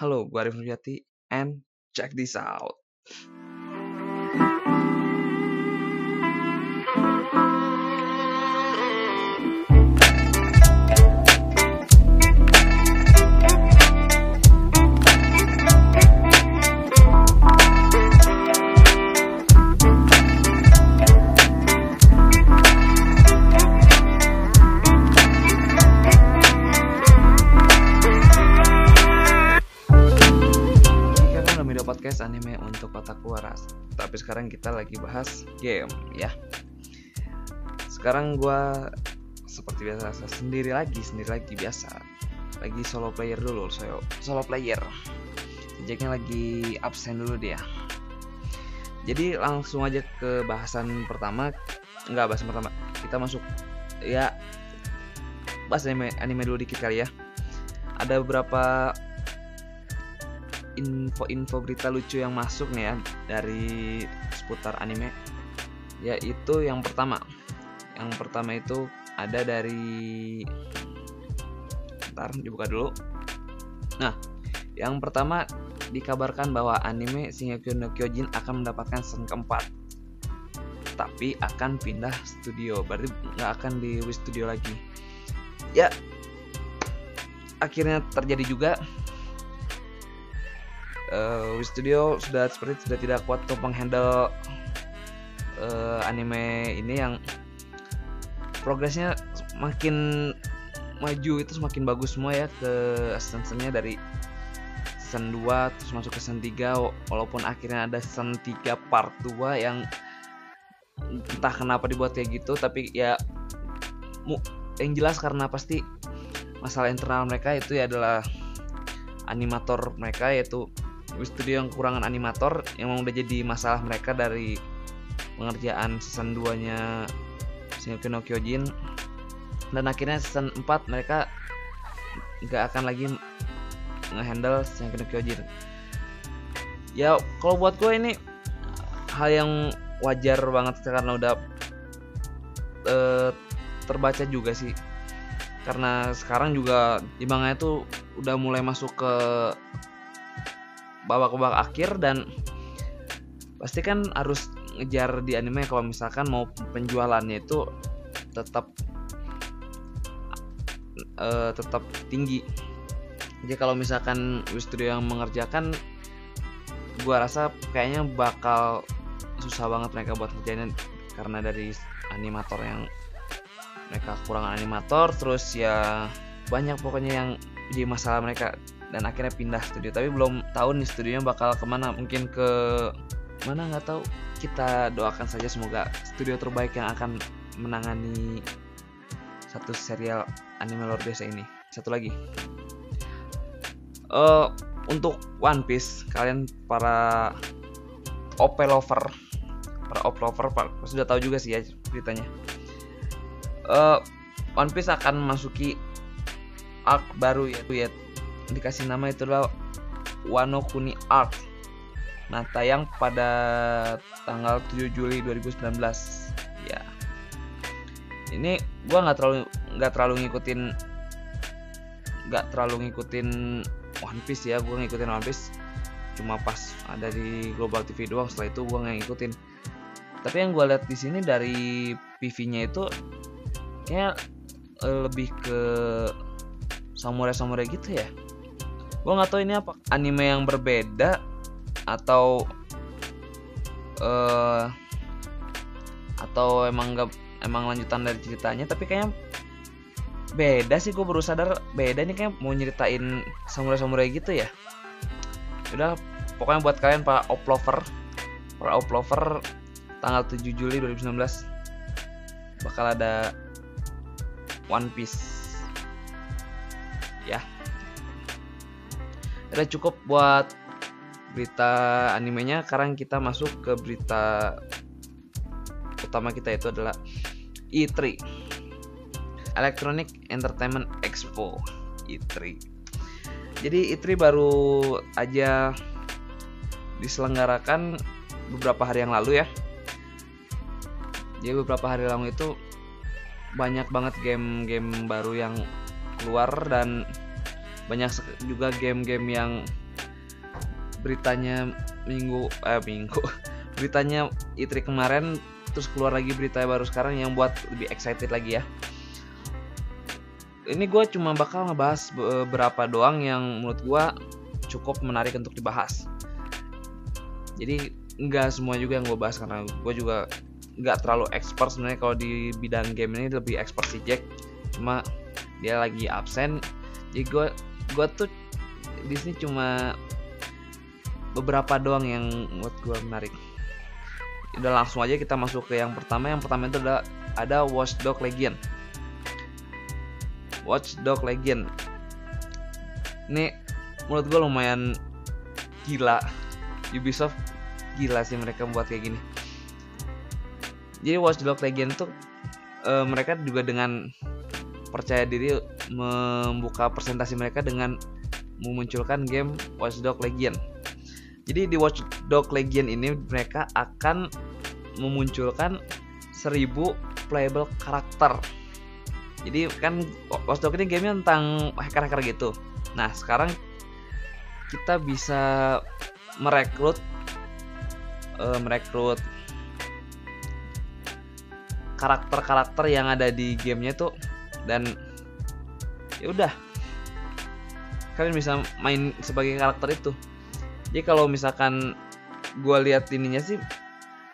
Halo, gue Arif Nurjati and check this out. Sekarang kita lagi bahas game ya. Sekarang gua seperti biasa sendiri lagi, sendiri lagi biasa. Lagi solo player dulu, saya solo player. Jacknya lagi absen dulu dia. Jadi langsung aja ke bahasan pertama. Enggak bahasan pertama. Kita masuk ya bahas anime, anime dulu dikit kali ya. Ada beberapa info-info berita lucu yang masuk nih ya dari seputar anime. Yaitu yang pertama. Yang pertama itu ada dari ntar dibuka dulu. Nah yang pertama dikabarkan bahwa anime Shingeki no Kyojin akan mendapatkan season keempat tapi akan pindah studio. Berarti nggak akan di Wii Studio lagi. Ya akhirnya terjadi juga uh, Wii Studio sudah seperti sudah tidak kuat untuk menghandle uh, anime ini yang progresnya makin maju itu semakin bagus semua ya ke season-seasonnya dari season 2 terus masuk ke season 3 walaupun akhirnya ada season 3 part 2 yang entah kenapa dibuat kayak gitu tapi ya yang jelas karena pasti masalah internal mereka itu ya adalah animator mereka yaitu studio yang kekurangan animator yang udah jadi masalah mereka dari pengerjaan season 2 nya Shingeki no Kyojin. Dan akhirnya season 4 mereka nggak akan lagi ngehandle Shingeki no Kyojin. Ya kalau buat gue ini hal yang wajar banget karena udah uh, terbaca juga sih. Karena sekarang juga di itu udah mulai masuk ke babak-babak akhir dan pasti kan harus ngejar di anime kalau misalkan mau penjualannya itu tetap uh, tetap tinggi. Jadi kalau misalkan studio yang mengerjakan gua rasa kayaknya bakal susah banget mereka buat ngerjainnya karena dari animator yang mereka kurang animator terus ya banyak pokoknya yang jadi masalah mereka dan akhirnya pindah studio. Tapi belum tahu nih studionya bakal ke mana. Mungkin ke mana nggak tahu. Kita doakan saja semoga studio terbaik yang akan menangani satu serial anime luar biasa ini. Satu lagi. Uh, untuk One Piece kalian para OP lover para OP lover sudah tahu juga sih ya ceritanya. Uh, One Piece akan memasuki arc baru yaitu ya dikasih nama itu adalah Wano Kuni Arc. Nah, tayang pada tanggal 7 Juli 2019. Ya. Ini gua nggak terlalu nggak terlalu ngikutin nggak terlalu ngikutin One Piece ya, gua ngikutin One Piece cuma pas ada di Global TV doang. Setelah itu gua nggak ngikutin. Tapi yang gua lihat di sini dari PV-nya itu kayak lebih ke samurai-samurai gitu ya gue nggak tahu ini apa. Anime yang berbeda atau uh, atau emang nggak emang lanjutan dari ceritanya tapi kayaknya beda sih gue baru sadar beda nih kayak mau nyeritain samurai-samurai gitu ya. Udah pokoknya buat kalian para oplover para oplover tanggal 7 Juli 2019 bakal ada One Piece udah cukup buat berita animenya. Sekarang kita masuk ke berita utama kita itu adalah E3 Electronic Entertainment Expo E3 jadi E3 baru aja diselenggarakan beberapa hari yang lalu ya. Jadi beberapa hari lalu itu banyak banget game-game baru yang keluar dan banyak juga game-game yang beritanya minggu eh minggu. Beritanya itri kemarin terus keluar lagi berita baru sekarang yang buat lebih excited lagi ya. Ini gue cuma bakal ngebahas beberapa doang yang menurut gue cukup menarik untuk dibahas. Jadi nggak semua juga yang gue bahas karena gue juga nggak terlalu expert sebenarnya kalau di bidang game ini lebih expert si Jack. Cuma dia lagi absen jadi gue gue tuh di sini cuma beberapa doang yang buat gue menarik. Udah langsung aja kita masuk ke yang pertama. Yang pertama itu ada ada Watchdog Legion. Watchdog Legion. Ini menurut gue lumayan gila. Ubisoft gila sih mereka buat kayak gini. Jadi Watch Dogs Legion tuh uh, mereka juga dengan percaya diri membuka presentasi mereka dengan memunculkan game Watch Dogs Legion. Jadi di Watch Dogs Legion ini mereka akan memunculkan 1000 playable karakter. Jadi kan Watch Dogs ini gamenya tentang hacker-hacker gitu. Nah sekarang kita bisa merekrut uh, merekrut karakter-karakter yang ada di gamenya tuh dan ya udah. Kalian bisa main sebagai karakter itu. Jadi kalau misalkan gue lihat ininya sih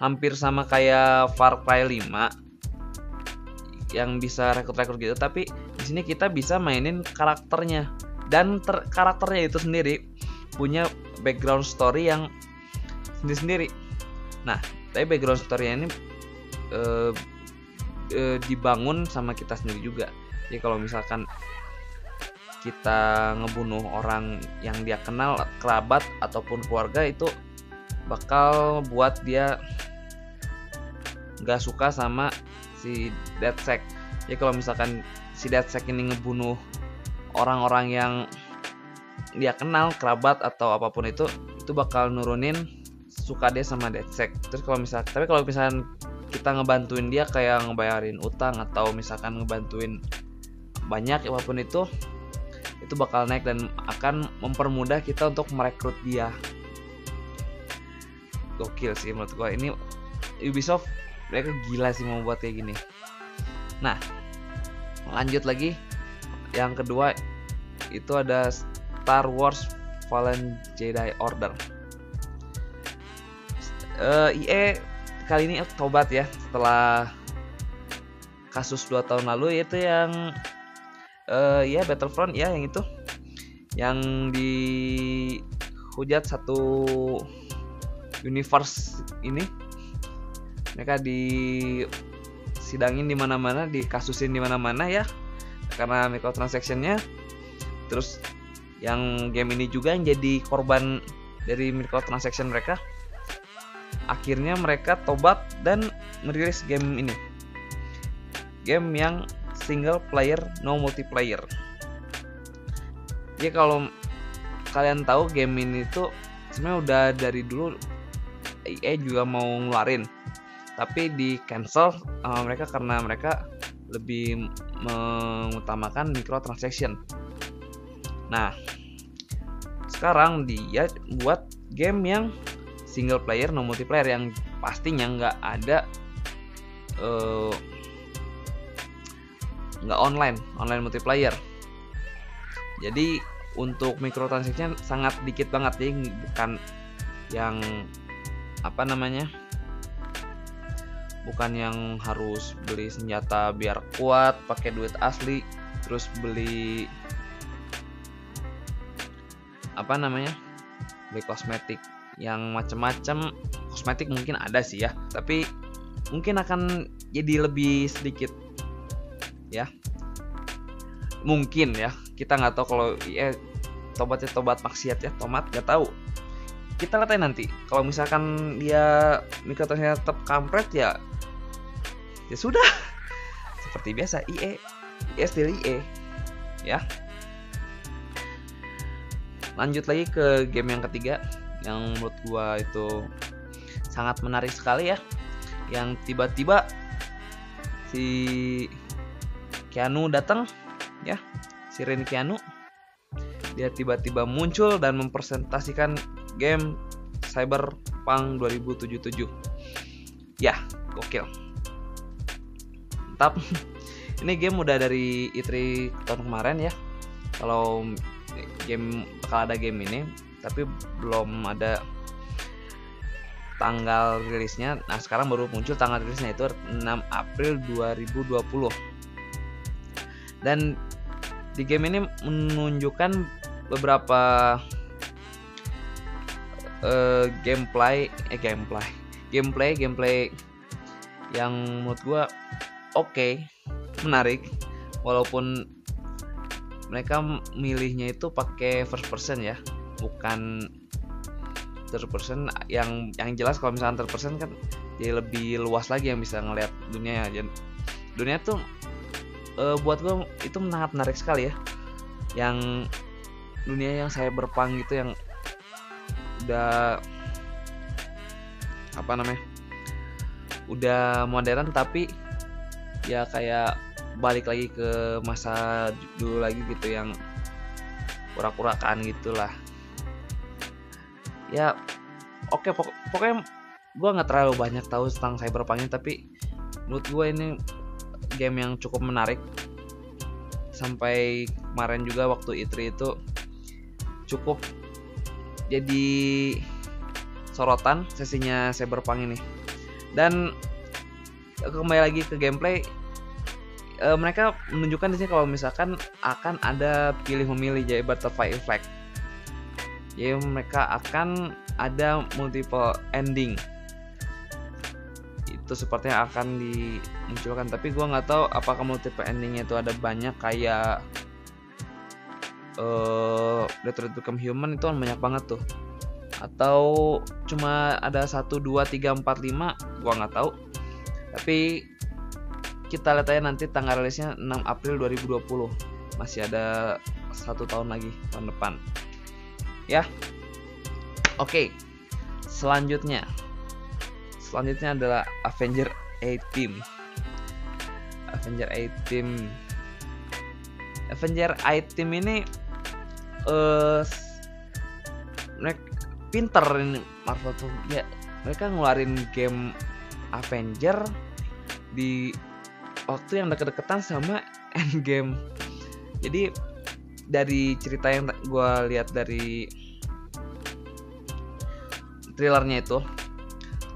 hampir sama kayak Far Cry 5 yang bisa rekrut-rekrut gitu. Tapi di sini kita bisa mainin karakternya. Dan ter karakternya itu sendiri punya background story yang sendiri-sendiri. Nah, tapi background story ini e, e, dibangun sama kita sendiri juga. Jadi kalau misalkan kita ngebunuh orang yang dia kenal, kerabat ataupun keluarga itu bakal buat dia nggak suka sama si DeadSec. Jadi kalau misalkan si DeadSec ini ngebunuh orang-orang yang dia kenal, kerabat atau apa pun itu, itu bakal nurunin suka dia sama Deadsec terus kalau misal tapi kalau misalkan kita ngebantuin dia kayak ngebayarin utang atau misalkan ngebantuin banyak apa pun itu itu bakal naik dan akan mempermudah kita untuk merekrut dia. Gokil sih menurut gua. Ini Ubisoft mereka gila sih mau buat kayak gini. Nah lanjut lagi. Yang kedua itu ada Star Wars Fallen Jedi Order. Uh, IE kali ini tobat ya setelah kasus dua tahun lalu yaitu yang uh, ya Battlefront ya yang itu. Yang dihujat satu universe ini. Mereka di sidangin di mana-mana dikasusin di mana-mana ya. Karena microtransactionnya. Terus yang game ini juga yang jadi korban dari microtransaction mereka. Akhirnya mereka tobat dan merilis game ini. Game yang single player no multiplayer. Jadi kalau kalian tahu game ini tuh sebenarnya udah dari dulu EA juga mau ngeluarin. Tapi di cancel uh, mereka karena mereka lebih mengutamakan microtransaction. Nah sekarang dia buat game yang single player no multiplayer yang pastinya nggak ada uh, nggak online online multiplayer. Jadi untuk microtransaction sangat dikit banget jadi bukan yang apa namanya bukan yang harus beli senjata biar kuat pakai duit asli terus beli apa namanya beli kosmetik yang macam-macam kosmetik mungkin ada sih ya tapi mungkin akan jadi lebih sedikit ya. Mungkin ya kita nggak tahu kalau ya tobatnya tobat maksiat ya tomat nggak tahu. Kita lihat nanti. Kalau misalkan dia mikrotransaksinya tetap kampret ya ya sudah. Seperti biasa IE IE still IE ya. Lanjut lagi ke game yang ketiga yang menurut gua itu sangat menarik sekali ya. Yang tiba-tiba si Keanu datang ya si Ren Keanu dia tiba-tiba muncul dan mempresentasikan game Cyberpunk 2077 ya gokil. Mantap. Ini game udah dari E3 tahun kemarin ya. Kalau game bakal ada game ini tapi belum ada tanggal rilisnya. Nah sekarang baru muncul tanggal rilisnya itu 6 April 2020 dan di game ini menunjukkan beberapa uh, gameplay eh gameplay gameplay gameplay yang menurut gua oke okay, menarik. Walaupun mereka milihnya itu pakai first person ya bukan third person. Yang yang jelas kalau misalnya third person kan jadi lebih luas lagi yang bisa ngelihat dunia. Ya dunia tuh uh, buat gue itu sangat menarik sekali ya. Yang dunia yang saya berpang gitu yang udah apa namanya udah modern tapi ya kayak balik lagi ke masa dulu lagi gitu yang pura-purakan gitulah. Ya oke okay, pok pokoknya gue nggak terlalu banyak tahu tentang cyberpunk ini tapi menurut gue ini game yang cukup menarik. Sampai kemarin juga waktu E3 itu cukup jadi sorotan sesinya Cyberpunk ini. Dan kembali lagi ke gameplay e, mereka menunjukkan di sini kalau misalkan akan ada pilih memilih jadi butterfly effect. Jadi mereka akan ada multiple ending itu sepertinya akan dimunculkan. Tapi gue nggak tahu apakah multiple endingnya itu ada banyak kayak uh, Detroit Become Human itu kan banyak banget tuh. Atau cuma ada satu dua tiga empat lima gua nggak tahu. Tapi kita lihat aja nanti tanggal rilisnya 6 April 2020 masih ada satu tahun lagi tahun depan. Ya. Oke. Selanjutnya selanjutnya adalah Avenger A Team. Avenger A Team. Avenger A Team ini uh, mereka pinter ini Marvel tuh. Ya mereka ngeluarin game Avenger di waktu yang deket-deketan sama Endgame. Jadi dari cerita yang gue lihat dari thrillernya itu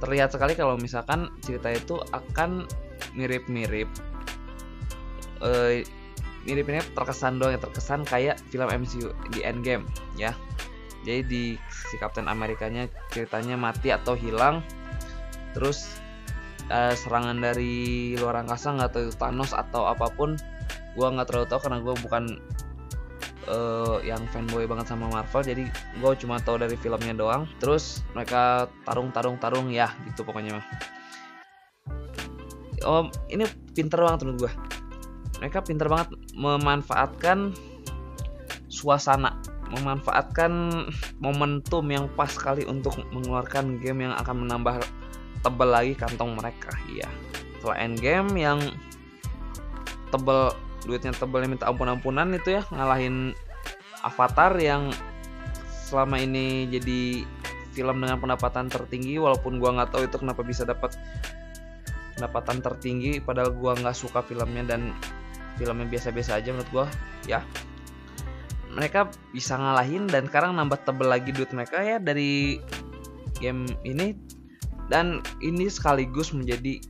terlihat sekali kalau misalkan cerita itu akan mirip-mirip uh, mirip-mirip terkesan doang ya terkesan kayak film MCU di Endgame ya. Jadi di si Captain Amerikanya ceritanya mati atau hilang terus uh, serangan dari luar angkasa nggak tahu Thanos atau apa pun gua nggak terlalu tahu karena gue bukan uh, yang fanboy banget sama Marvel jadi gue cuma tahu dari filmnya doang. Terus mereka tarung tarung tarung ya gitu pokoknya mah. Oh ini pinter banget menurut gue mereka pinter banget memanfaatkan suasana memanfaatkan momentum yang pas sekali untuk mengeluarkan game yang akan menambah tebal lagi kantong mereka iya. Setelah end game yang tebel duitnya tebalnya minta ampun-ampunan itu ya ngalahin Avatar yang selama ini jadi film dengan pendapatan tertinggi walaupun gua nggak tahu itu kenapa bisa dapat pendapatan tertinggi padahal gua nggak suka filmnya dan filmnya biasa-biasa aja menurut gua ya. Mereka bisa ngalahin dan sekarang nambah tebel lagi duit mereka ya dari game ini. Dan ini sekaligus menjadi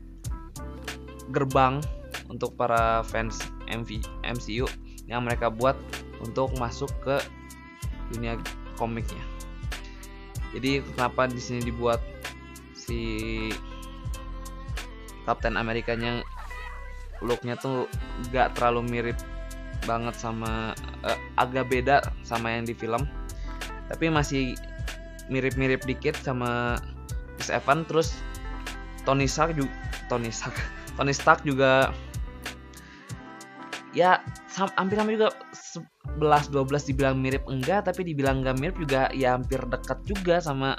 gerbang untuk para fans MV, MCU yang mereka buat untuk masuk ke dunia komiknya. Jadi kenapa di sini dibuat si Captain Amerikanya looknya tuh gak terlalu mirip banget sama uh, agak beda sama yang di film tapi masih mirip-mirip dikit sama Chris Evans terus Tony Stark juga Tony Stark Tony Stark juga ya hampir-hampir juga 11 12 dibilang mirip enggak tapi dibilang enggak mirip juga ya hampir dekat juga sama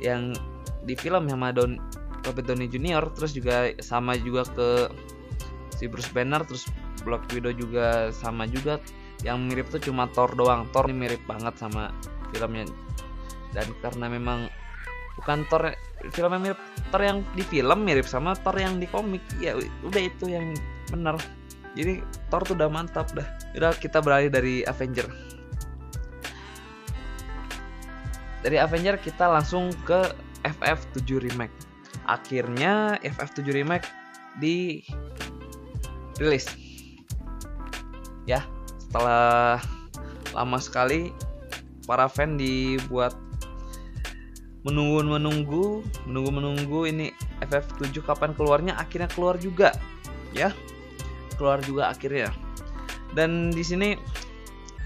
yang di film sama Don Robert Downey Jr. terus juga sama juga ke si Bruce Banner terus Black Widow juga sama juga. Yang mirip tuh cuma Thor doang. Thor ini mirip banget sama filmnya. Dan karena memang bukan Thor film yang mirip Thor yang di film mirip sama Thor yang di komik. Ya udah itu yang benar jadi Thor tuh udah mantap dah. Udah kita beralih dari Avenger. Dari Avenger kita langsung ke FF7 remake. Akhirnya FF7 remake di rilis. Ya setelah lama sekali para fan dibuat menunggu menunggu menunggu menunggu ini FF7 kapan keluarnya akhirnya keluar juga. Ya keluar juga akhirnya. Dan di sini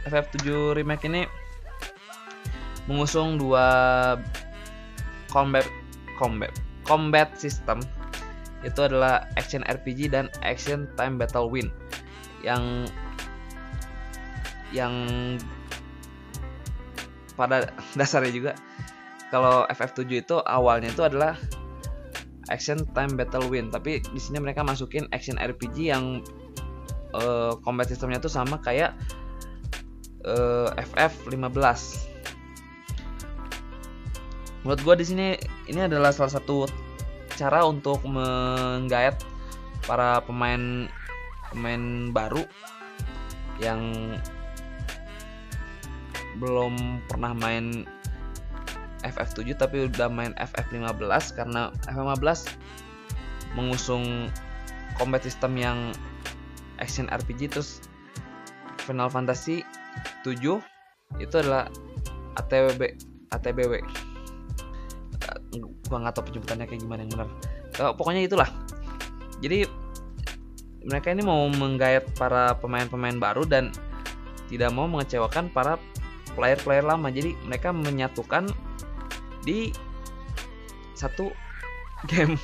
FF7 remake ini mengusung dua combat combat combat system. Itu adalah action RPG dan action time battle win. Yang yang pada dasarnya juga kalau FF7 itu awalnya itu adalah action time battle win. Tapi di sini mereka masukin action RPG yang uh, combat sistemnya itu sama kayak uh, FF15 menurut gue di sini ini adalah salah satu cara untuk menggait para pemain pemain baru yang belum pernah main FF7 tapi udah main FF15 karena FF15 mengusung combat system yang action RPG terus Final Fantasy 7 itu adalah ATBB ATBW gua nggak tahu penyebutannya kayak gimana yang benar. Pokoknya itulah. Jadi mereka ini mau menggait para pemain-pemain baru dan tidak mau mengecewakan para player-player lama. Jadi mereka menyatukan di satu game.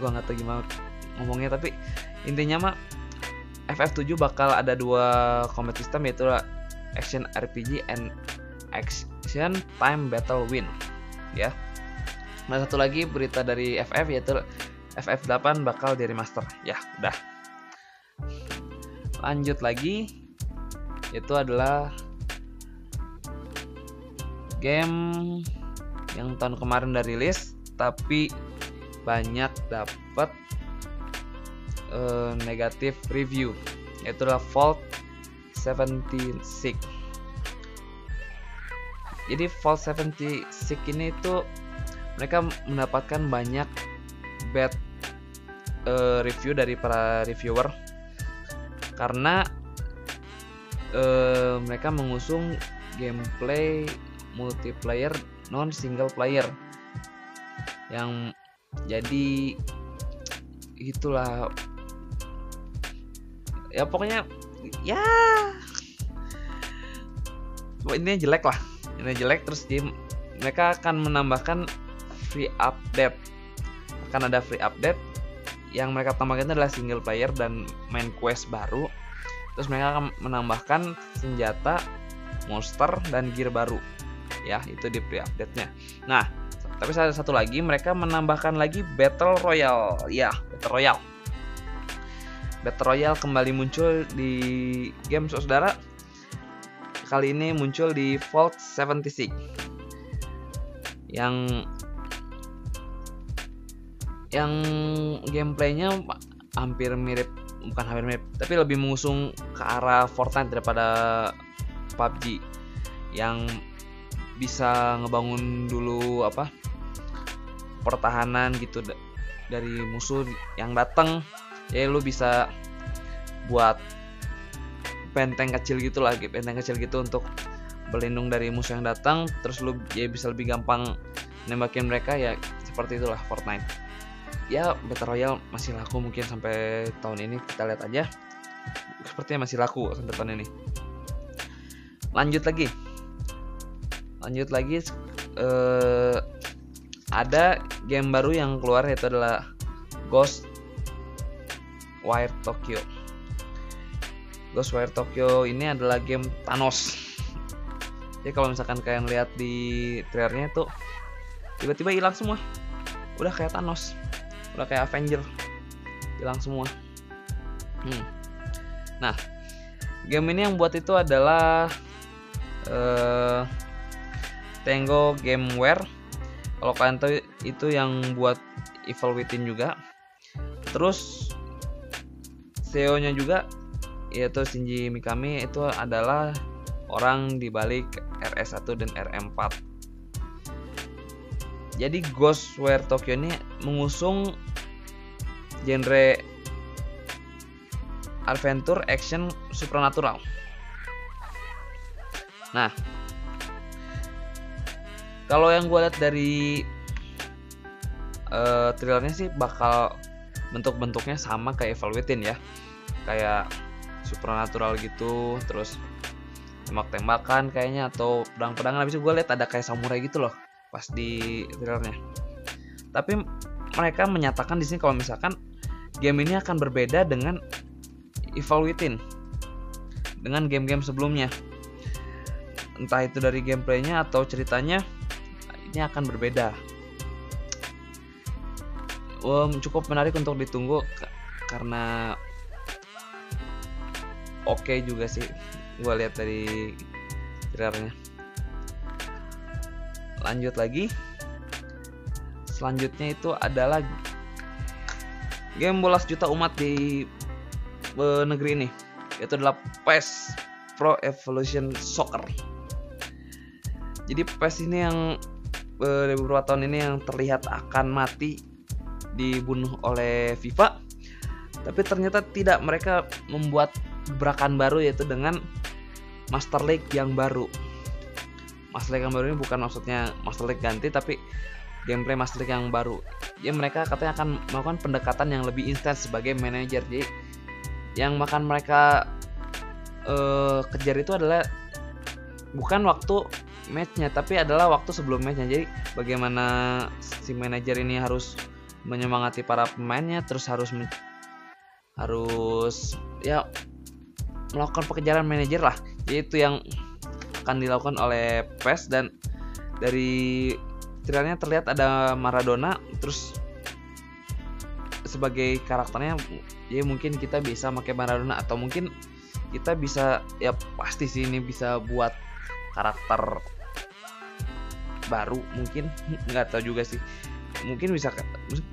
Gua nggak tahu gimana ngomongnya tapi intinya mah FF7 bakal ada dua combat system yaitu action RPG and action time battle win. Ya. Nah satu lagi berita dari FF yaitu FF8 bakal di remaster. Ya udah. Lanjut lagi itu adalah game yang tahun kemarin udah rilis tapi banyak dapat uh, negatif review yaitu adalah Vault 76 jadi Vault 76 ini itu mereka mendapatkan banyak bad uh, review dari para reviewer. Karena uh, mereka mengusung gameplay multiplayer non single player. Yang jadi itulah ya pokoknya ya ini jelek lah ini jelek terus dia mereka akan menambahkan free update akan ada free update yang mereka tambahkan adalah single player dan main quest baru terus mereka akan menambahkan senjata monster dan gear baru ya itu di pre-update-nya. Nah, tapi satu lagi mereka menambahkan lagi Battle Royale. Ya, Battle Royale. Battle Royale kembali muncul di game saudara. Kali ini muncul di Vault 76. Yang yang gameplaynya hampir mirip bukan hampir mirip tapi lebih mengusung ke arah Fortnite daripada PUBG yang bisa ngebangun dulu apa pertahanan gitu dari musuh yang datang ya lu bisa buat benteng kecil gitu lah benteng kecil gitu untuk berlindung dari musuh yang datang. Terus lu ya bisa lebih gampang nembakin mereka ya seperti itulah Fortnite. Ya Battle Royale masih laku mungkin sampai tahun ini kita lihat aja. Sepertinya masih laku sampai tahun ini. Lanjut lagi. Lanjut lagi uh, ada game baru yang keluar yaitu adalah Ghost Wire Tokyo. Ghost Wire Tokyo ini adalah game Thanos. Jadi kalau misalkan kalian lihat di trailernya tuh tiba-tiba hilang semua. Udah kayak Thanos, udah kayak Avenger, hilang semua. Hmm. Nah, game ini yang buat itu adalah uh, Tango Gameware kalau kalian tahu itu yang buat Evil Within juga terus CEO nya juga yaitu Shinji Mikami itu adalah orang di balik RS1 dan RM4 jadi Ghostware Tokyo ini mengusung genre adventure action supernatural. Nah kalau yang gue lihat dari uh, trailernya sih bakal bentuk-bentuknya sama kayak Evil Within ya kayak supernatural gitu terus tembak-tembakan kayaknya atau pedang-pedangan. Habis itu gue lihat ada kayak samurai gitu loh pas di trailernya. Tapi mereka menyatakan di sini kalau misalkan game ini akan berbeda dengan Evil Within dengan game-game sebelumnya. Entah itu dari gameplaynya atau ceritanya ini akan berbeda. Um, cukup menarik untuk ditunggu karena oke okay juga sih gue lihat dari trailernya. Lanjut lagi. Selanjutnya itu adalah game bolas juta umat di uh, negeri ini yaitu adalah PES Pro Evolution Soccer. Jadi PES ini yang uh, beberapa tahun ini yang terlihat akan mati dibunuh oleh FIFA. Tapi ternyata tidak mereka membuat gebrakan baru yaitu dengan Master League yang baru. Master League yang baru ini bukan maksudnya Master League ganti tapi gameplay Master League yang baru. Jadi mereka katanya akan melakukan pendekatan yang lebih intens sebagai manajer. Jadi yang makan mereka uh, kejar itu adalah bukan waktu matchnya tapi adalah waktu sebelum matchnya. Jadi bagaimana si manajer ini harus menyemangati para pemainnya terus harus harus ya melakukan pekerjaan manajer lah. Yaitu yang akan dilakukan oleh PES dan dari trailernya terlihat ada Maradona terus sebagai karakternya ya mungkin kita bisa pakai Maradona atau mungkin kita bisa ya pasti sih ini bisa buat karakter baru mungkin nggak tahu juga sih. Mungkin bisa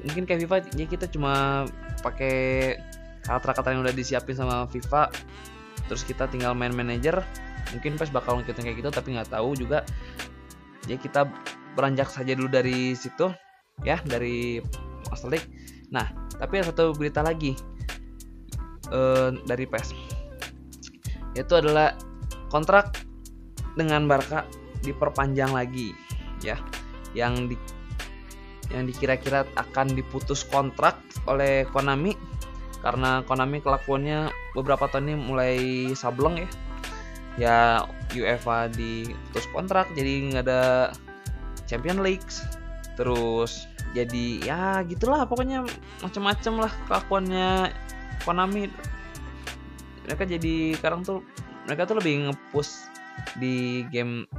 mungkin kayak FIFA ya kita cuma pakai karakter-karakter yang udah disiapin sama FIFA terus kita tinggal main manager. Mungkin pas bakal ngikutin kayak gitu tapi nggak tahu juga. Ya kita beranjak saja dulu dari situ ya dari Master League. Nah tapi ada satu berita lagi uh, dari PES. Itu adalah kontrak dengan Barca diperpanjang lagi ya. Yang di yang dikira-kira akan diputus kontrak oleh Konami karena Konami kelakuannya beberapa tahun ini mulai sableng ya. Ya UEFA diputus kontrak jadi nggak ada Champion League. Terus jadi ya gitulah pokoknya macam-macam lah kelakuannya Konami. Mereka jadi sekarang tuh mereka tuh lebih ngepush di game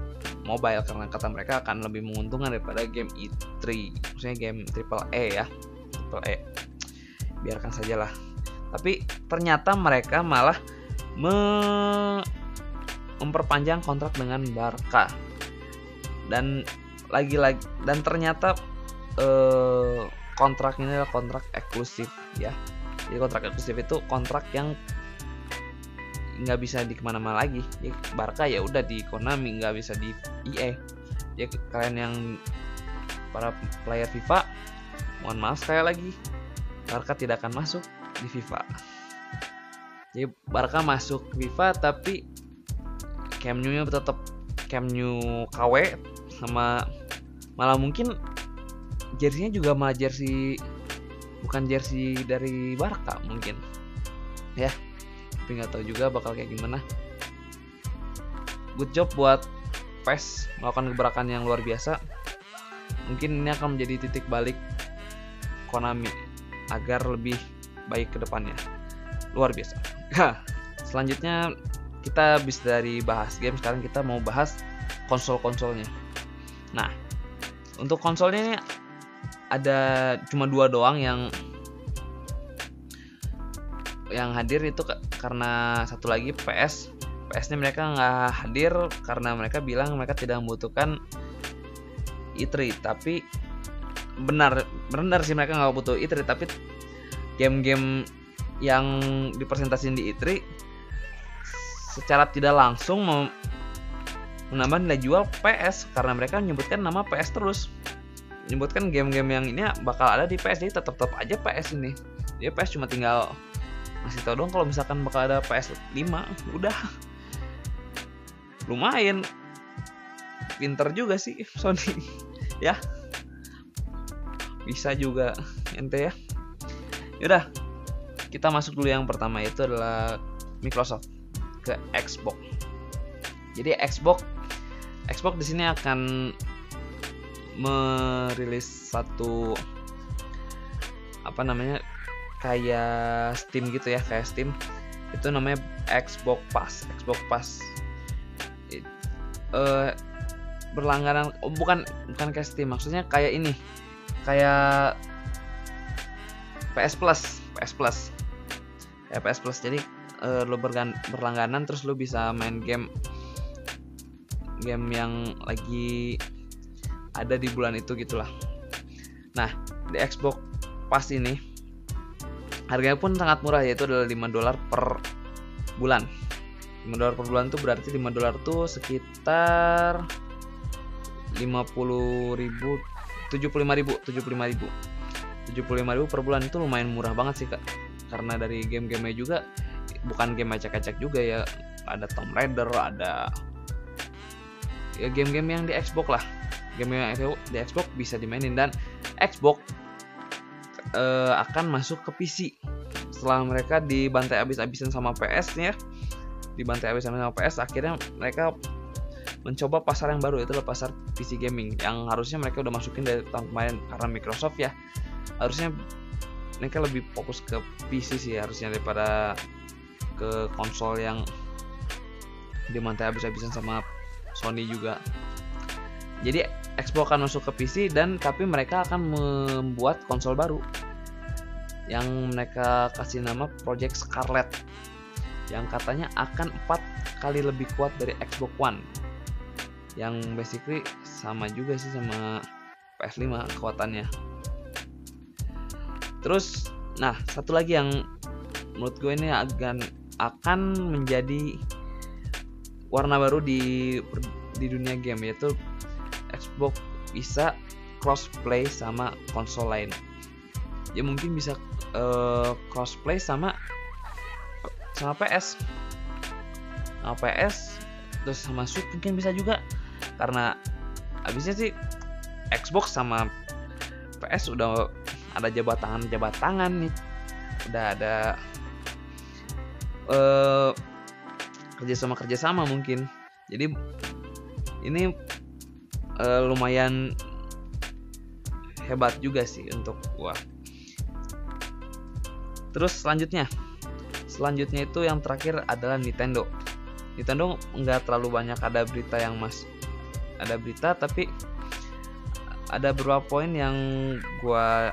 mobile karena kata mereka akan lebih menguntungkan daripada game E3 maksudnya game triple E ya. Triple E biarkan saja lah tapi ternyata mereka malah me memperpanjang kontrak dengan Barca. Dan lagi-lagi dan ternyata eh, kontrak ini adalah kontrak eksklusif ya. Jadi kontrak eksklusif itu kontrak yang nggak bisa di ke mana-mana lagi. Ya Barca ya udah di Konami nggak bisa di EA ya kalian yang para player FIFA mohon maaf sekali lagi Barca tidak akan masuk di FIFA. Jadi Barca masuk FIFA tapi Camp Nou nya tetap Camp Nou KW sama malah mungkin jersey-nya juga malah jersey bukan jersey dari Barca mungkin. Ya tapi nggak tahu juga bakal kayak gimana. Good job buat PES melakukan gebrakan yang luar biasa. Mungkin ini akan menjadi titik balik Konami agar lebih baik ke depannya. Luar biasa. Selanjutnya kita bisa dari bahas game sekarang kita mau bahas konsol-konsolnya. Nah untuk konsolnya ini ada cuma dua doang yang yang hadir itu karena satu lagi PS PS nya mereka nggak hadir karena mereka bilang mereka tidak membutuhkan E3 tapi benar benar sih mereka nggak butuh E3 tapi game-game yang dipresentasikan di E3 secara tidak langsung menambah nilai jual PS karena mereka menyebutkan nama PS terus. Menyebutkan game-game yang ini bakal ada di PS jadi tetap tetap aja PS ini. Dia PS cuma tinggal masih tau dong kalau misalkan bakal ada PS 5 udah. Lumayan. Pinter juga sih Sony. Ya. Bisa juga ente ya Yaudah, kita masuk dulu. Yang pertama itu adalah Microsoft ke Xbox. Jadi Xbox Xbox di sini akan merilis satu apa namanya kayak Steam gitu ya kayak Steam. Itu namanya Xbox Pass Xbox Pass. Uh, berlangganan oh, bukan bukan kayak Steam. Maksudnya kayak ini kayak PS Plus PS Plus. Ya PS Plus. Jadi uh, lo berlangganan terus lo bisa main game game yang lagi ada di bulan itu gitulah nah di Xbox Pass ini harganya pun sangat murah yaitu adalah 5 dolar per bulan. 5 dolar per bulan tuh berarti 5 dolar tuh sekitar 50 ribu 75 ribu 75 ribu 75.000 per bulan itu lumayan murah banget sih kak. Karena dari game-gamenya juga bukan game acak-acak juga ya. Ada Tomb Raider ada ya game-game yang di Xbox lah. Game yang di Xbox bisa dimainin dan Xbox uh, akan masuk ke PC setelah mereka dibantai abis-abisan sama PS ya dibantai abis sama PS akhirnya mereka mencoba pasar yang baru itu pasar PC gaming yang harusnya mereka udah masukin dari tahun kemarin karena Microsoft ya harusnya mereka lebih fokus ke PC sih harusnya daripada ke konsol yang dimantai habis-habisan sama Sony juga. Jadi Xbox akan masuk ke PC dan tapi mereka akan membuat konsol baru yang mereka kasih nama Project Scarlet yang katanya akan empat kali lebih kuat dari Xbox One. Yang basically sama juga sih sama PS5 kekuatannya terus nah satu lagi yang menurut gue ini akan akan menjadi warna baru di di dunia game yaitu Xbox bisa crossplay sama konsol lain. Ya mungkin bisa uh, crossplay sama sama PS sama PS terus sama Switch mungkin bisa juga. Karena abisnya sih Xbox sama PS udah ada jabat tangan jabat tangan nih. Udah ada uh, kerjasama kerjasama mungkin. Jadi ini uh, lumayan hebat juga sih untuk gua. Terus selanjutnya selanjutnya itu yang terakhir adalah Nintendo. Nintendo nggak terlalu banyak ada berita yang mas ada berita tapi ada beberapa poin yang gua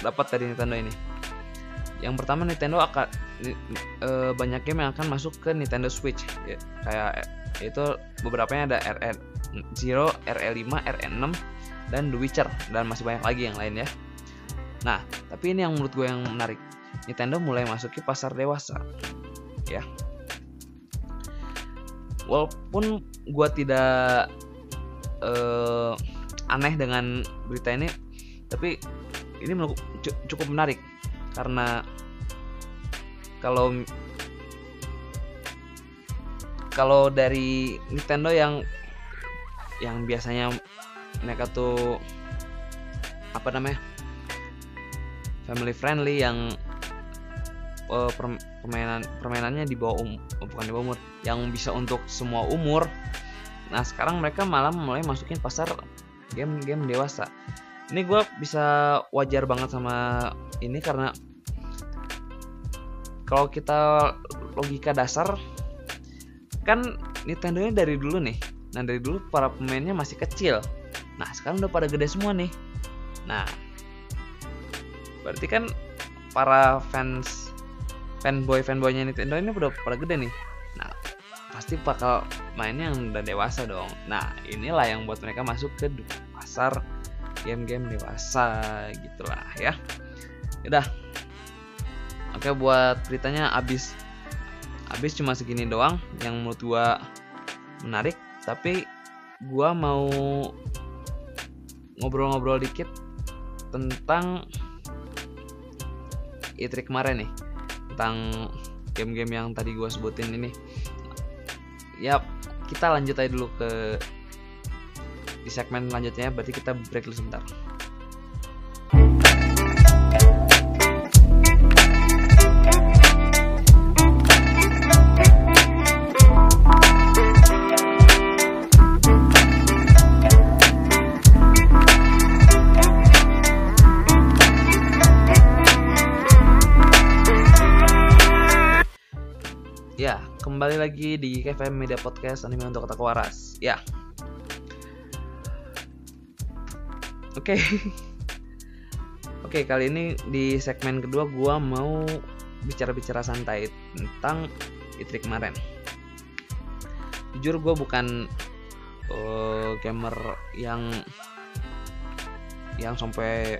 dapat dari Nintendo ini. Yang pertama Nintendo akan e, banyak game yang akan masuk ke Nintendo Switch ya, kayak itu beberapa ada RN Zero, RE5, RE6 dan The Witcher dan masih banyak lagi yang lain ya. Nah, tapi ini yang menurut gue yang menarik. Nintendo mulai masuki pasar dewasa. Ya. Walaupun gue tidak uh, aneh dengan berita ini, tapi ini cukup menarik. Karena kalau kalau dari Nintendo yang yang biasanya mereka tuh apa namanya family friendly yang uh, permainan permainannya di bawah um, bukan di bawah umur yang bisa untuk semua umur. Nah sekarang mereka malah mulai masukin pasar game-game dewasa ini gue bisa wajar banget sama ini karena kalau kita logika dasar kan Nintendo ini dari dulu nih. Nah dari dulu para pemainnya masih kecil. Nah sekarang udah pada gede semua nih. Nah berarti kan para fans fanboy fanboynya Nintendo ini udah pada gede nih. Nah pasti bakal mainnya yang udah dewasa dong. Nah inilah yang buat mereka masuk ke pasar game-game dewasa gitulah ya. Udah oke buat beritanya abis abis cuma segini doang yang menurut gua menarik tapi gua mau ngobrol-ngobrol dikit tentang itri kemarin nih tentang game-game yang tadi gua sebutin ini. Ya kita lanjut aja dulu ke di segmen selanjutnya berarti kita break dulu sebentar Ya, kembali lagi di KFM Media Podcast Anime untuk Kota Waras. Ya. Oke. Oke, kali ini di segmen kedua gua mau bicara-bicara santai tentang Itri kemarin. Jujur gue bukan uh, gamer yang yang sampai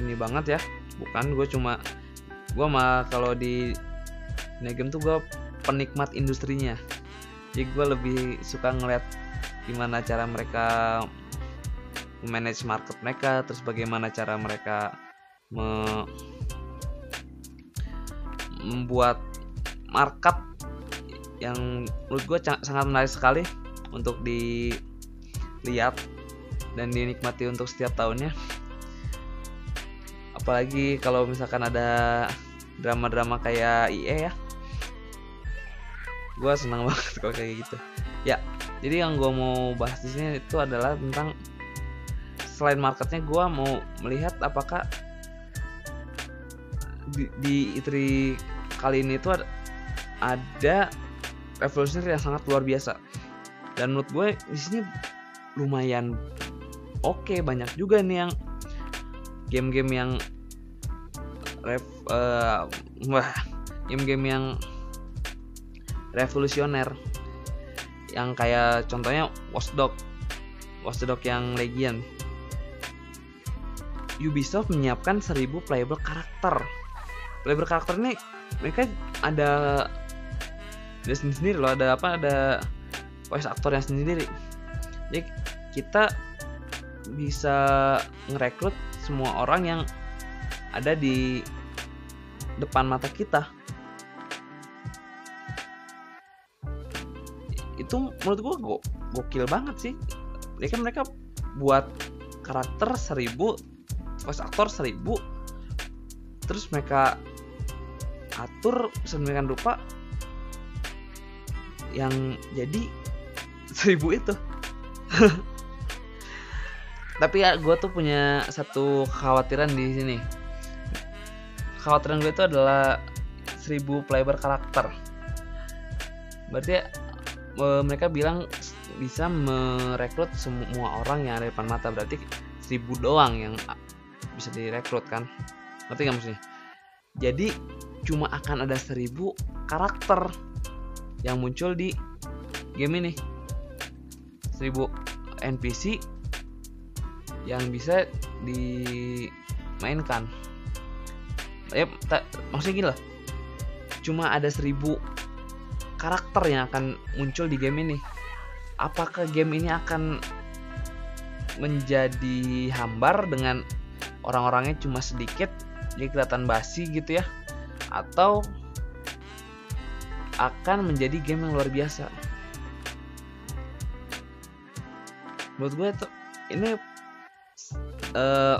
ini banget ya. Bukan, gue cuma gue mah kalau di game tuh gue penikmat industrinya jadi gue lebih suka ngeliat gimana cara mereka manage market mereka terus bagaimana cara mereka me membuat market yang menurut gue sangat menarik sekali untuk dilihat dan dinikmati untuk setiap tahunnya. Apalagi kalau misalkan ada drama-drama kayak IE ya. Gue senang banget kalau kayak gitu. Ya jadi yang gue mau bahas di sini itu adalah tentang selain marketnya gue mau melihat apakah di, di itri kali ini itu ada, ada revolusioner yang sangat luar biasa. Dan menurut gue di sini lumayan oke okay, banyak juga nih yang game-game yang ref uh, wah game-game yang revolusioner. Yang kayak contohnya Watchdog Watchdog yang Legion Ubisoft menyiapkan 1000 playable karakter. Playable karakter ini mereka ada ada sendiri loh ada apa ada voice aktornya sendiri. Jadi kita bisa ngerekrut semua orang yang ada di depan mata kita. Itu menurut gue go gokil banget sih. Ya kan mereka buat karakter seribu voice aktor seribu. Terus mereka atur sedemikian rupa yang jadi seribu itu. Tapi ya gue tuh punya satu kekhawatiran di sini. Kekhawatiran gue itu adalah seribu player karakter. Berarti ya, mereka bilang bisa merekrut semua orang yang ada di depan mata. Berarti seribu doang yang bisa direkrut kan. Ngerti gak maksudnya? Jadi cuma akan ada seribu karakter yang muncul di game ini. Seribu NPC yang bisa dimainkan. Ya tak, maksudnya gini lah. Cuma ada seribu karakter yang akan muncul di game ini. Apakah game ini akan menjadi hambar dengan orang-orangnya cuma sedikit jadi kelihatan basi gitu ya. Atau akan menjadi game yang luar biasa. Menurut gue tuh ini uh,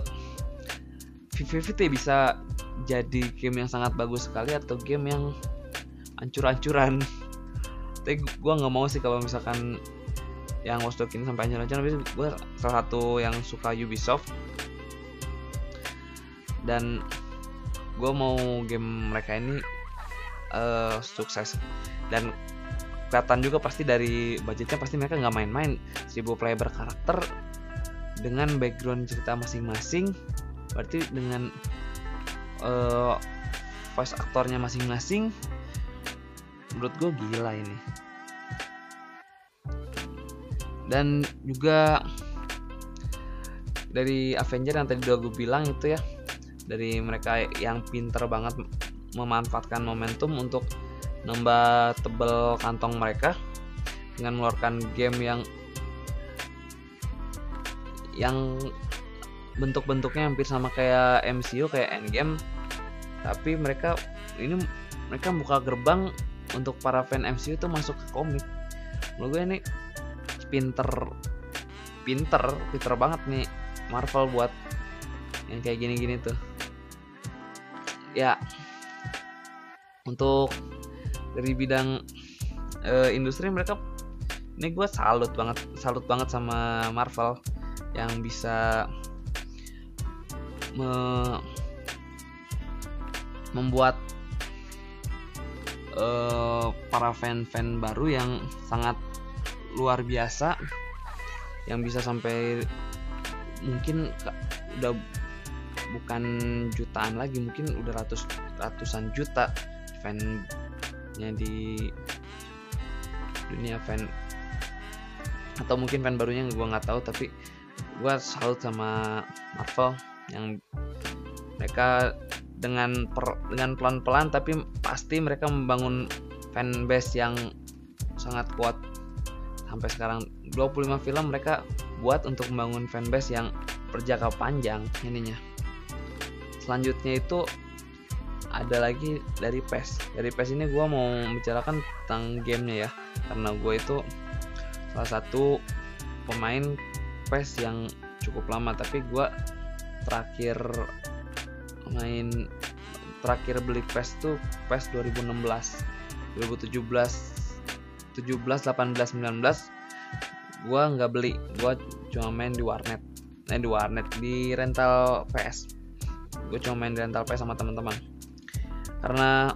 eh, bisa jadi game yang sangat bagus sekali atau game yang ancur-ancuran. Tapi gue nggak mau sih kalau misalkan yang Watch Dogs ini sampai ancur-ancuran. Tapi gue salah satu yang suka Ubisoft dan gue mau game mereka ini uh, sukses. Dan kelihatan juga pasti dari budgetnya pasti mereka nggak main-main. 1000 player berkarakter dengan background cerita masing-masing berarti dengan uh, voice aktornya masing-masing menurut gue gila ini. Dan juga dari Avenger yang tadi udah gue bilang itu ya dari mereka yang pinter banget memanfaatkan momentum untuk nambah tebel kantong mereka dengan mengeluarkan game yang yang bentuk-bentuknya hampir sama kayak MCU kayak Endgame. Tapi mereka ini mereka buka gerbang untuk para fan MCU itu masuk ke komik. Menurut gue ini pinter pinter pinter banget nih Marvel buat yang kayak gini-gini tuh ya. Untuk dari bidang uh, industri mereka ini gue salut banget salut banget sama Marvel yang bisa me, membuat uh, para fan-fan baru yang sangat luar biasa yang bisa sampai mungkin udah bukan jutaan lagi mungkin udah ratus ratusan juta fannya di dunia fan. Atau mungkin fan barunya gue nggak tahu tapi gue salut sama Marvel yang mereka dengan per, dengan pelan-pelan tapi pasti mereka membangun fanbase yang sangat kuat. Sampai sekarang 25 film mereka buat untuk membangun fanbase yang berjangka panjang ininya selanjutnya itu ada lagi dari PES. Dari PES ini gue mau membicarakan tentang gamenya ya karena gue itu salah satu pemain PES yang cukup lama tapi gue terakhir main terakhir beli PES tuh PES 2016 2017 17 18 19 gue nggak beli. Gue cuma main di warnet. Eh di warnet di rental PS gue cuma main rental PS sama teman-teman. Karena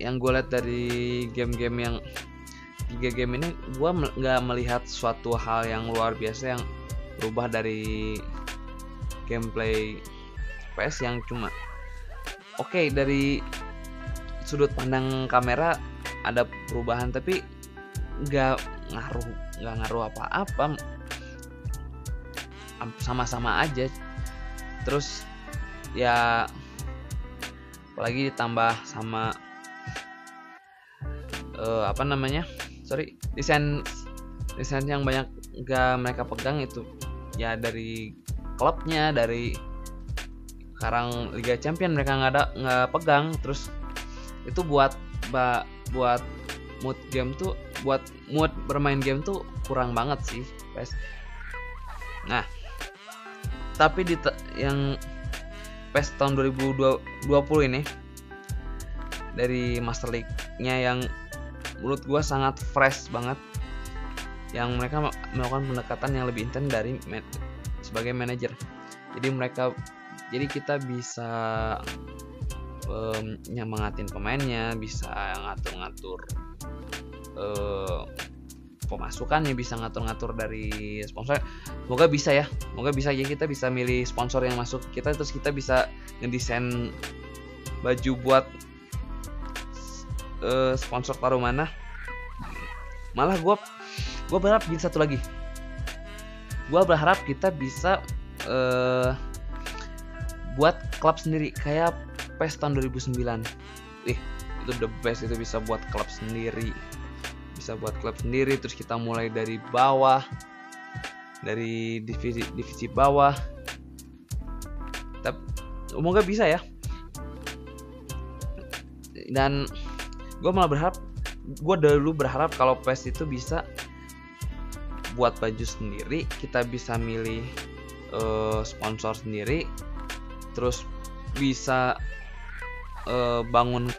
yang gue lihat dari game-game yang tiga game ini gue nggak melihat suatu hal yang luar biasa yang berubah dari gameplay PS yang cuma oke okay, dari sudut pandang kamera ada perubahan tapi nggak ngaruh nggak ngaruh apa-apa. Sama-sama aja. Terus ya apalagi ditambah sama uh, apa namanya sorry desain desain yang banyak gak mereka pegang itu ya dari klubnya dari sekarang Liga Champion mereka nggak ada nggak pegang. Terus itu buat ba, buat mood game tuh buat mood bermain game tuh kurang banget sih guys. Nah tapi di yang PES tahun 2020 ini dari Master League-nya yang menurut gue sangat fresh banget yang mereka melakukan pendekatan yang lebih intens dari man sebagai manajer. Jadi mereka jadi kita bisa um, nyemangatin pemainnya bisa ngatur-ngatur uh, pemasukannya bisa ngatur-ngatur dari sponsor semoga bisa ya. Semoga bisa ya kita bisa milih sponsor yang masuk kita terus kita bisa ngedesain baju buat uh, sponsor taruh mana malah gue gue berharap jadi satu lagi. Gue berharap kita bisa uh, buat klub sendiri kayak PES tahun 2009 ih itu the best itu bisa buat klub sendiri bisa buat klub sendiri terus kita mulai dari bawah dari divisi divisi bawah. Tapi semoga bisa ya. Dan gue malah berharap gue dulu berharap kalau PES itu bisa buat baju sendiri kita bisa milih uh, sponsor sendiri terus bisa uh, bangun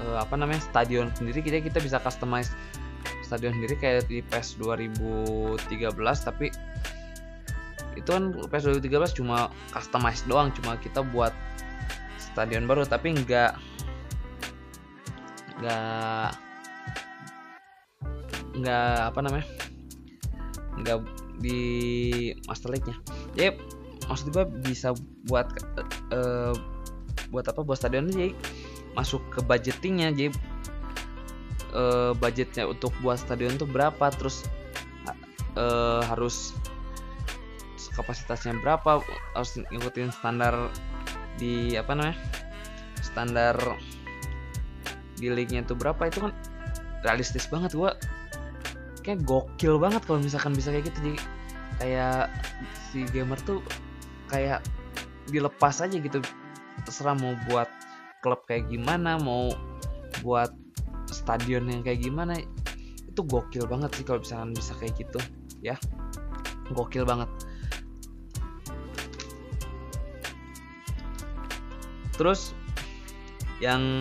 uh, apa namanya stadion sendiri kita kita bisa customize stadion sendiri kayak di PES 2013 tapi itu kan PES 2013 cuma customize doang cuma kita buat stadion baru tapi nggak nggak nggak apa namanya nggak di Master League-nya. Ya maksud gue bisa buat uh, buat apa buat stadion jadi masuk ke budgetingnya jadi uh, budgetnya untuk buat stadion tuh berapa terus uh, harus kapasitasnya berapa harus ngikutin standar di apa namanya standar di league-nya itu berapa itu kan realistis banget. Gua kayak gokil banget kalau misalkan bisa kayak gitu. Jadi kayak si gamer tuh kayak dilepas aja gitu. Terserah mau buat klub kayak gimana mau buat stadion yang kayak gimana itu gokil banget sih kalau misalkan bisa kayak gitu ya. Gokil banget. Terus yang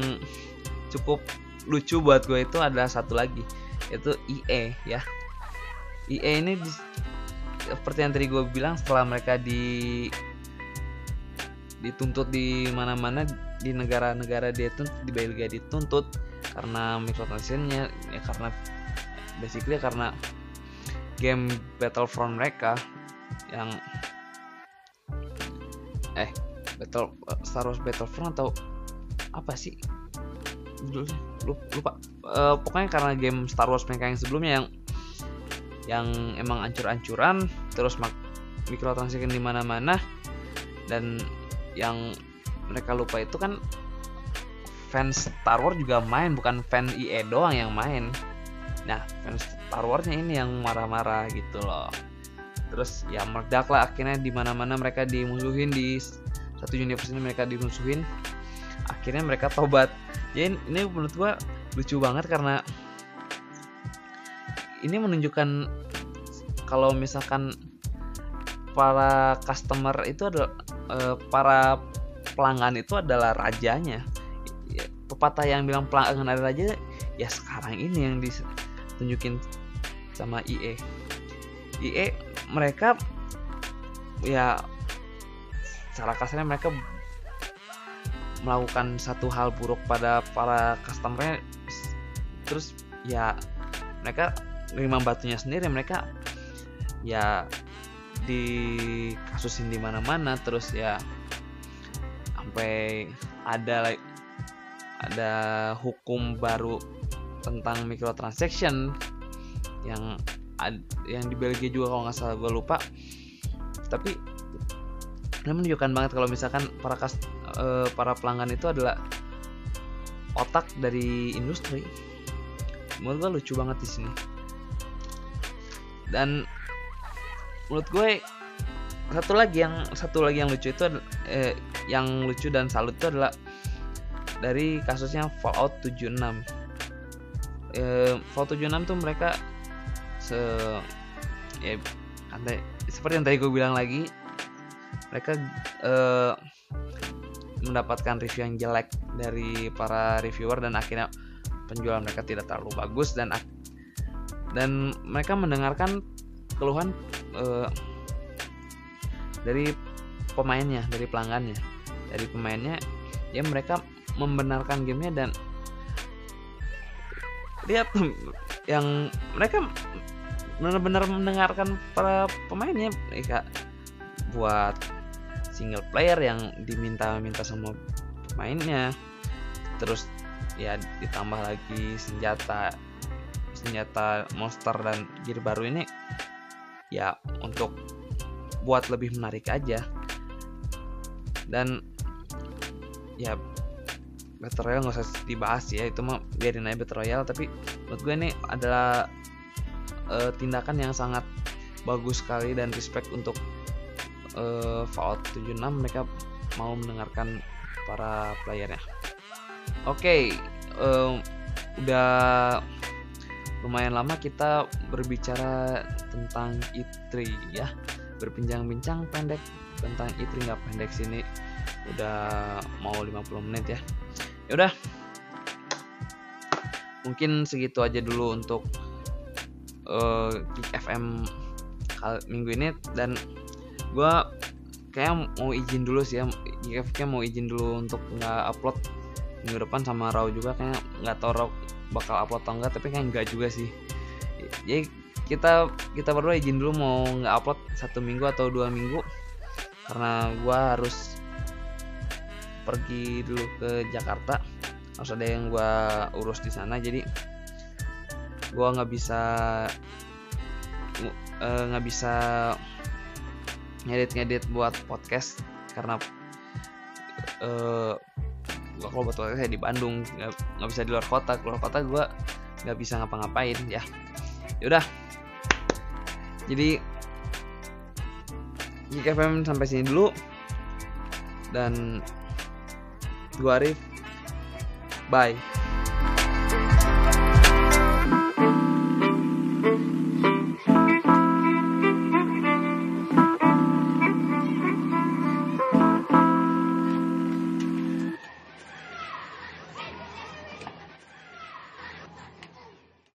cukup lucu buat gue itu adalah satu lagi yaitu IE ya. IE ini seperti yang tadi gue bilang setelah mereka di dituntut di mana-mana di negara-negara dia tuh di Belgia dituntut karena microtransactionnya ya karena basically karena game Battlefront mereka yang eh Battle Star Wars Battlefront atau apa sih lupa. Uh, pokoknya karena game Star Wars mereka yang sebelumnya yang yang emang ancur-ancuran terus mikrotransaction di mana-mana dan yang mereka lupa itu kan fans Star Wars juga main bukan fan IE doang yang main. Nah fans Star Warsnya ini yang marah-marah gitu loh. Terus ya meledak lah akhirnya di mana-mana mereka dimusuhin di satu universe ini mereka dimusuhin. Akhirnya mereka tobat. Jadi ini menurut gua lucu banget karena ini menunjukkan kalau misalkan para customer itu adalah uh, para pelanggan itu adalah rajanya. ya, pepatah yang bilang pelanggan adalah raja ya sekarang ini yang ditunjukin sama IE IE mereka ya secara kasarnya mereka melakukan satu hal buruk pada para customer terus ya mereka lima batunya sendiri mereka ya di kasusin di mana-mana terus ya sampai ada ada hukum baru tentang microtransaction yang yang di Belgia juga kalau nggak salah gue lupa. Tapi ini menunjukkan banget kalau misalkan para kas, uh, para pelanggan itu adalah otak dari industri. Menurut gue lucu banget di sini. Dan menurut gue satu lagi yang satu lagi yang lucu itu eh, yang lucu dan salut itu adalah dari kasusnya Fallout 76 eh, Fallout 76 tuh mereka se ya seperti yang tadi gue bilang lagi mereka uh, mendapatkan review yang jelek dari para reviewer dan akhirnya penjualan mereka tidak terlalu bagus dan dan mereka mendengarkan keluhan uh, dari pemainnya, dari pelanggannya, dari pemainnya ya mereka membenarkan gamenya dan lihat yang mereka benar-benar mendengarkan para pemainnya mereka buat single player yang diminta-minta sama pemainnya. Terus ya ditambah lagi senjata senjata monster dan gear baru ini ya untuk buat lebih menarik aja. Dan ya Battle Royale nggak usah dibahas ya itu mah biarin aja Battle Royale tapi menurut gue ini adalah uh, tindakan yang sangat bagus sekali dan respect untuk uh, Fallout 76 mereka mau mendengarkan para playernya. Oke, okay, uh, udah lumayan lama kita berbicara tentang E3 ya, berbincang-bincang pendek tentang E3 nggak pendek sini udah mau 50 menit ya. Ya udah, mungkin segitu aja dulu untuk uh, Kick FM minggu ini. Dan gue kayak mau izin dulu sih ya. IFK mau izin dulu untuk nggak upload minggu depan sama Raw juga. Kayak nggak Raw bakal upload atau enggak tapi kayak enggak juga sih. Jadi kita kita berdua izin dulu mau nggak upload satu minggu atau dua minggu. Karena gue harus pergi dulu ke Jakarta. Harus ada yang gue urus di sana jadi gue nggak bisa eh, nggak bisa ngedit-ngedit buat podcast karena eh gua kalau buat podcast saya di Bandung nggak bisa di luar kota. Keluar kota gue nggak bisa ngapa-ngapain ya. Yaudah. Jadi Jika FM sampai sini dulu. Dan gua Arif bye